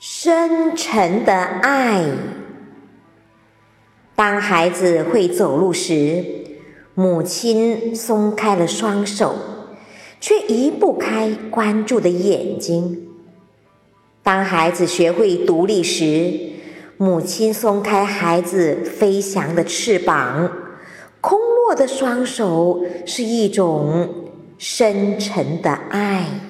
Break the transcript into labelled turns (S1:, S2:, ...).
S1: 深沉的爱。当孩子会走路时母亲松开了双手却移不开关注的眼睛。当孩子学会独立时母亲松开孩子飞翔的翅膀空落的双手是一种深沉的爱。